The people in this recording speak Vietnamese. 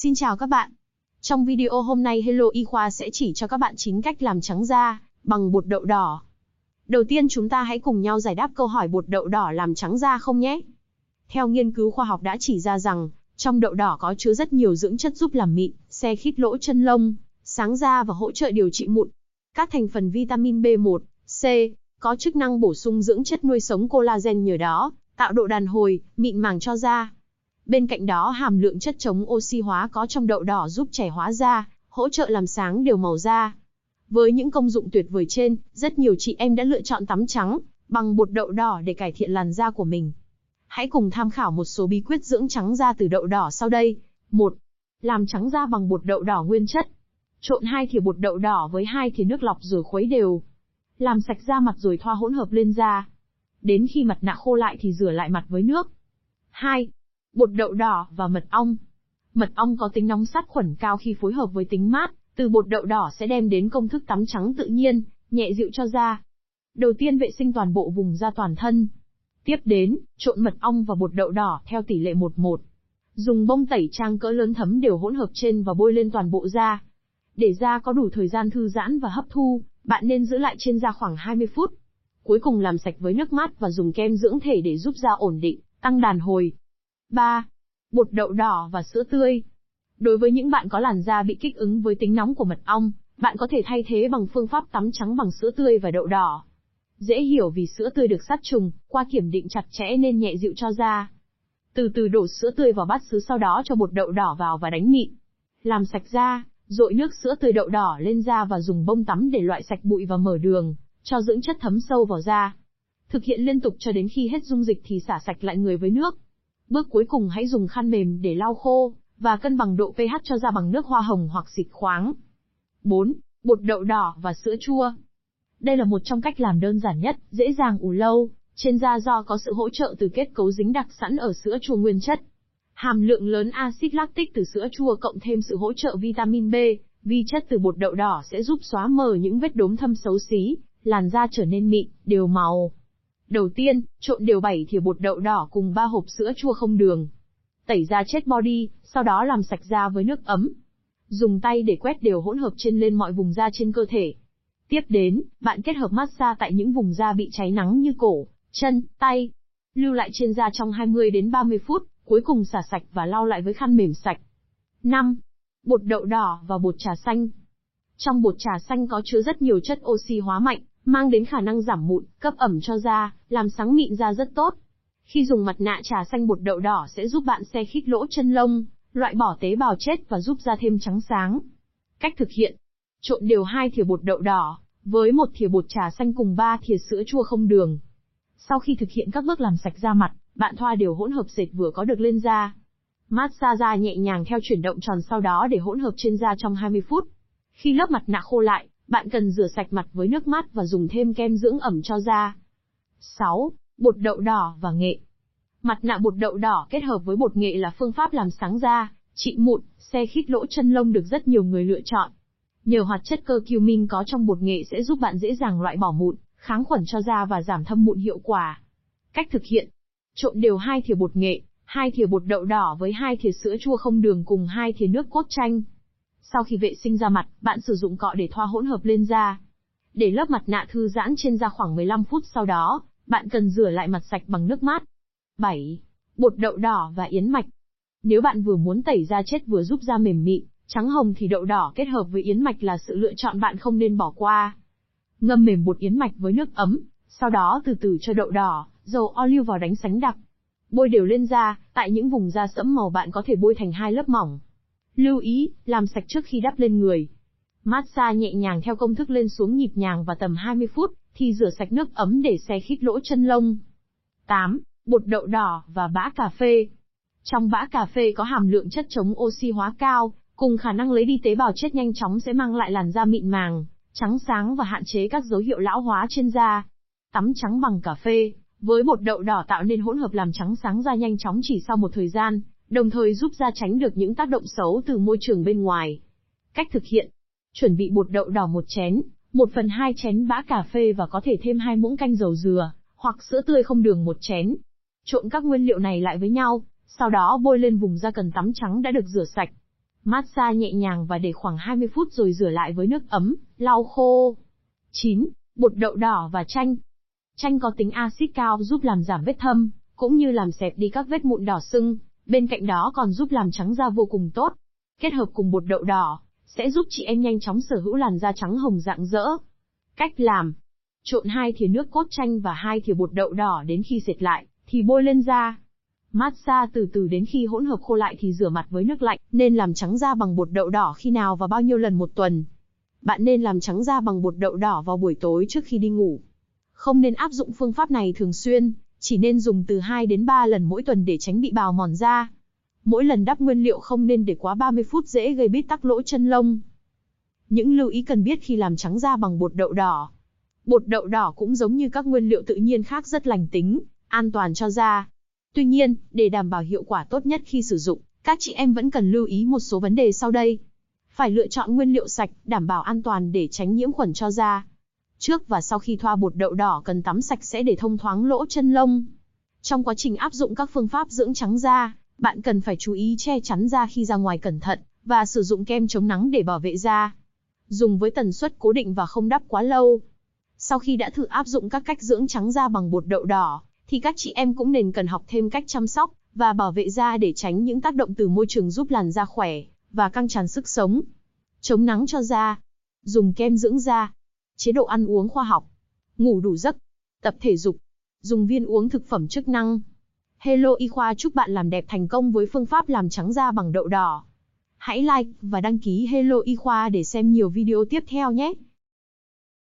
Xin chào các bạn. Trong video hôm nay Hello Y Khoa sẽ chỉ cho các bạn 9 cách làm trắng da bằng bột đậu đỏ. Đầu tiên chúng ta hãy cùng nhau giải đáp câu hỏi bột đậu đỏ làm trắng da không nhé. Theo nghiên cứu khoa học đã chỉ ra rằng, trong đậu đỏ có chứa rất nhiều dưỡng chất giúp làm mịn, xe khít lỗ chân lông, sáng da và hỗ trợ điều trị mụn. Các thành phần vitamin B1, C có chức năng bổ sung dưỡng chất nuôi sống collagen nhờ đó, tạo độ đàn hồi, mịn màng cho da. Bên cạnh đó hàm lượng chất chống oxy hóa có trong đậu đỏ giúp trẻ hóa da, hỗ trợ làm sáng đều màu da. Với những công dụng tuyệt vời trên, rất nhiều chị em đã lựa chọn tắm trắng bằng bột đậu đỏ để cải thiện làn da của mình. Hãy cùng tham khảo một số bí quyết dưỡng trắng da từ đậu đỏ sau đây. 1. Làm trắng da bằng bột đậu đỏ nguyên chất. Trộn hai thìa bột đậu đỏ với hai thìa nước lọc rồi khuấy đều. Làm sạch da mặt rồi thoa hỗn hợp lên da. Đến khi mặt nạ khô lại thì rửa lại mặt với nước. 2 bột đậu đỏ và mật ong. Mật ong có tính nóng sát khuẩn cao khi phối hợp với tính mát, từ bột đậu đỏ sẽ đem đến công thức tắm trắng tự nhiên, nhẹ dịu cho da. Đầu tiên vệ sinh toàn bộ vùng da toàn thân. Tiếp đến, trộn mật ong và bột đậu đỏ theo tỷ lệ 1-1. Dùng bông tẩy trang cỡ lớn thấm đều hỗn hợp trên và bôi lên toàn bộ da. Để da có đủ thời gian thư giãn và hấp thu, bạn nên giữ lại trên da khoảng 20 phút. Cuối cùng làm sạch với nước mát và dùng kem dưỡng thể để giúp da ổn định, tăng đàn hồi. 3. Bột đậu đỏ và sữa tươi. Đối với những bạn có làn da bị kích ứng với tính nóng của mật ong, bạn có thể thay thế bằng phương pháp tắm trắng bằng sữa tươi và đậu đỏ. Dễ hiểu vì sữa tươi được sát trùng, qua kiểm định chặt chẽ nên nhẹ dịu cho da. Từ từ đổ sữa tươi vào bát sứ sau đó cho bột đậu đỏ vào và đánh mịn. Làm sạch da, rội nước sữa tươi đậu đỏ lên da và dùng bông tắm để loại sạch bụi và mở đường, cho dưỡng chất thấm sâu vào da. Thực hiện liên tục cho đến khi hết dung dịch thì xả sạch lại người với nước. Bước cuối cùng hãy dùng khăn mềm để lau khô, và cân bằng độ pH cho da bằng nước hoa hồng hoặc xịt khoáng. 4. Bột đậu đỏ và sữa chua. Đây là một trong cách làm đơn giản nhất, dễ dàng ủ lâu, trên da do có sự hỗ trợ từ kết cấu dính đặc sẵn ở sữa chua nguyên chất. Hàm lượng lớn axit lactic từ sữa chua cộng thêm sự hỗ trợ vitamin B, vi chất từ bột đậu đỏ sẽ giúp xóa mờ những vết đốm thâm xấu xí, làn da trở nên mịn, đều màu. Đầu tiên, trộn đều 7 thìa bột đậu đỏ cùng 3 hộp sữa chua không đường. Tẩy da chết body, sau đó làm sạch da với nước ấm. Dùng tay để quét đều hỗn hợp trên lên mọi vùng da trên cơ thể. Tiếp đến, bạn kết hợp massage tại những vùng da bị cháy nắng như cổ, chân, tay. Lưu lại trên da trong 20 đến 30 phút, cuối cùng xả sạch và lau lại với khăn mềm sạch. 5. Bột đậu đỏ và bột trà xanh. Trong bột trà xanh có chứa rất nhiều chất oxy hóa mạnh, mang đến khả năng giảm mụn, cấp ẩm cho da, làm sáng mịn da rất tốt. Khi dùng mặt nạ trà xanh bột đậu đỏ sẽ giúp bạn xe khít lỗ chân lông, loại bỏ tế bào chết và giúp da thêm trắng sáng. Cách thực hiện: Trộn đều hai thìa bột đậu đỏ với một thìa bột trà xanh cùng ba thìa sữa chua không đường. Sau khi thực hiện các bước làm sạch da mặt, bạn thoa đều hỗn hợp dệt vừa có được lên da. Massage da nhẹ nhàng theo chuyển động tròn sau đó để hỗn hợp trên da trong 20 phút. Khi lớp mặt nạ khô lại, bạn cần rửa sạch mặt với nước mát và dùng thêm kem dưỡng ẩm cho da. 6. Bột đậu đỏ và nghệ. Mặt nạ bột đậu đỏ kết hợp với bột nghệ là phương pháp làm sáng da, trị mụn, xe khít lỗ chân lông được rất nhiều người lựa chọn. Nhờ hoạt chất cơ cumin có trong bột nghệ sẽ giúp bạn dễ dàng loại bỏ mụn, kháng khuẩn cho da và giảm thâm mụn hiệu quả. Cách thực hiện: Trộn đều hai thìa bột nghệ, hai thìa bột đậu đỏ với hai thìa sữa chua không đường cùng hai thìa nước cốt chanh. Sau khi vệ sinh da mặt, bạn sử dụng cọ để thoa hỗn hợp lên da. Để lớp mặt nạ thư giãn trên da khoảng 15 phút sau đó, bạn cần rửa lại mặt sạch bằng nước mát. 7. Bột đậu đỏ và yến mạch. Nếu bạn vừa muốn tẩy da chết vừa giúp da mềm mịn, trắng hồng thì đậu đỏ kết hợp với yến mạch là sự lựa chọn bạn không nên bỏ qua. Ngâm mềm bột yến mạch với nước ấm, sau đó từ từ cho đậu đỏ, dầu ô liu vào đánh sánh đặc. Bôi đều lên da, tại những vùng da sẫm màu bạn có thể bôi thành hai lớp mỏng. Lưu ý, làm sạch trước khi đắp lên người. Massage nhẹ nhàng theo công thức lên xuống nhịp nhàng và tầm 20 phút, thì rửa sạch nước ấm để xe khít lỗ chân lông. 8. Bột đậu đỏ và bã cà phê. Trong bã cà phê có hàm lượng chất chống oxy hóa cao, cùng khả năng lấy đi tế bào chết nhanh chóng sẽ mang lại làn da mịn màng, trắng sáng và hạn chế các dấu hiệu lão hóa trên da. Tắm trắng bằng cà phê, với bột đậu đỏ tạo nên hỗn hợp làm trắng sáng da nhanh chóng chỉ sau một thời gian, đồng thời giúp da tránh được những tác động xấu từ môi trường bên ngoài. Cách thực hiện. Chuẩn bị bột đậu đỏ một chén, 1 phần 2 chén bã cà phê và có thể thêm hai muỗng canh dầu dừa, hoặc sữa tươi không đường một chén. Trộn các nguyên liệu này lại với nhau, sau đó bôi lên vùng da cần tắm trắng đã được rửa sạch. Massage nhẹ nhàng và để khoảng 20 phút rồi rửa lại với nước ấm, lau khô. 9. Bột đậu đỏ và chanh. Chanh có tính axit cao giúp làm giảm vết thâm, cũng như làm xẹp đi các vết mụn đỏ sưng, bên cạnh đó còn giúp làm trắng da vô cùng tốt. Kết hợp cùng bột đậu đỏ, sẽ giúp chị em nhanh chóng sở hữu làn da trắng hồng rạng rỡ. Cách làm. Trộn hai thìa nước cốt chanh và hai thìa bột đậu đỏ đến khi sệt lại, thì bôi lên da. Massage từ từ đến khi hỗn hợp khô lại thì rửa mặt với nước lạnh, nên làm trắng da bằng bột đậu đỏ khi nào và bao nhiêu lần một tuần. Bạn nên làm trắng da bằng bột đậu đỏ vào buổi tối trước khi đi ngủ. Không nên áp dụng phương pháp này thường xuyên, chỉ nên dùng từ 2 đến 3 lần mỗi tuần để tránh bị bào mòn da. Mỗi lần đắp nguyên liệu không nên để quá 30 phút dễ gây bít tắc lỗ chân lông. Những lưu ý cần biết khi làm trắng da bằng bột đậu đỏ. Bột đậu đỏ cũng giống như các nguyên liệu tự nhiên khác rất lành tính, an toàn cho da. Tuy nhiên, để đảm bảo hiệu quả tốt nhất khi sử dụng, các chị em vẫn cần lưu ý một số vấn đề sau đây. Phải lựa chọn nguyên liệu sạch, đảm bảo an toàn để tránh nhiễm khuẩn cho da. Trước và sau khi thoa bột đậu đỏ cần tắm sạch sẽ để thông thoáng lỗ chân lông. Trong quá trình áp dụng các phương pháp dưỡng trắng da, bạn cần phải chú ý che chắn da khi ra ngoài cẩn thận, và sử dụng kem chống nắng để bảo vệ da. Dùng với tần suất cố định và không đắp quá lâu. Sau khi đã thử áp dụng các cách dưỡng trắng da bằng bột đậu đỏ, thì các chị em cũng nên cần học thêm cách chăm sóc và bảo vệ da để tránh những tác động từ môi trường giúp làn da khỏe và căng tràn sức sống. Chống nắng cho da. Dùng kem dưỡng da. Chế độ ăn uống khoa học. Ngủ đủ giấc. Tập thể dục. Dùng viên uống thực phẩm chức năng. Hello, Y Khoa, chúc bạn làm đẹp thành công với phương pháp làm trắng da bằng đậu đỏ. Hãy like và đăng ký Hello, Y Khoa để xem nhiều video tiếp theo nhé.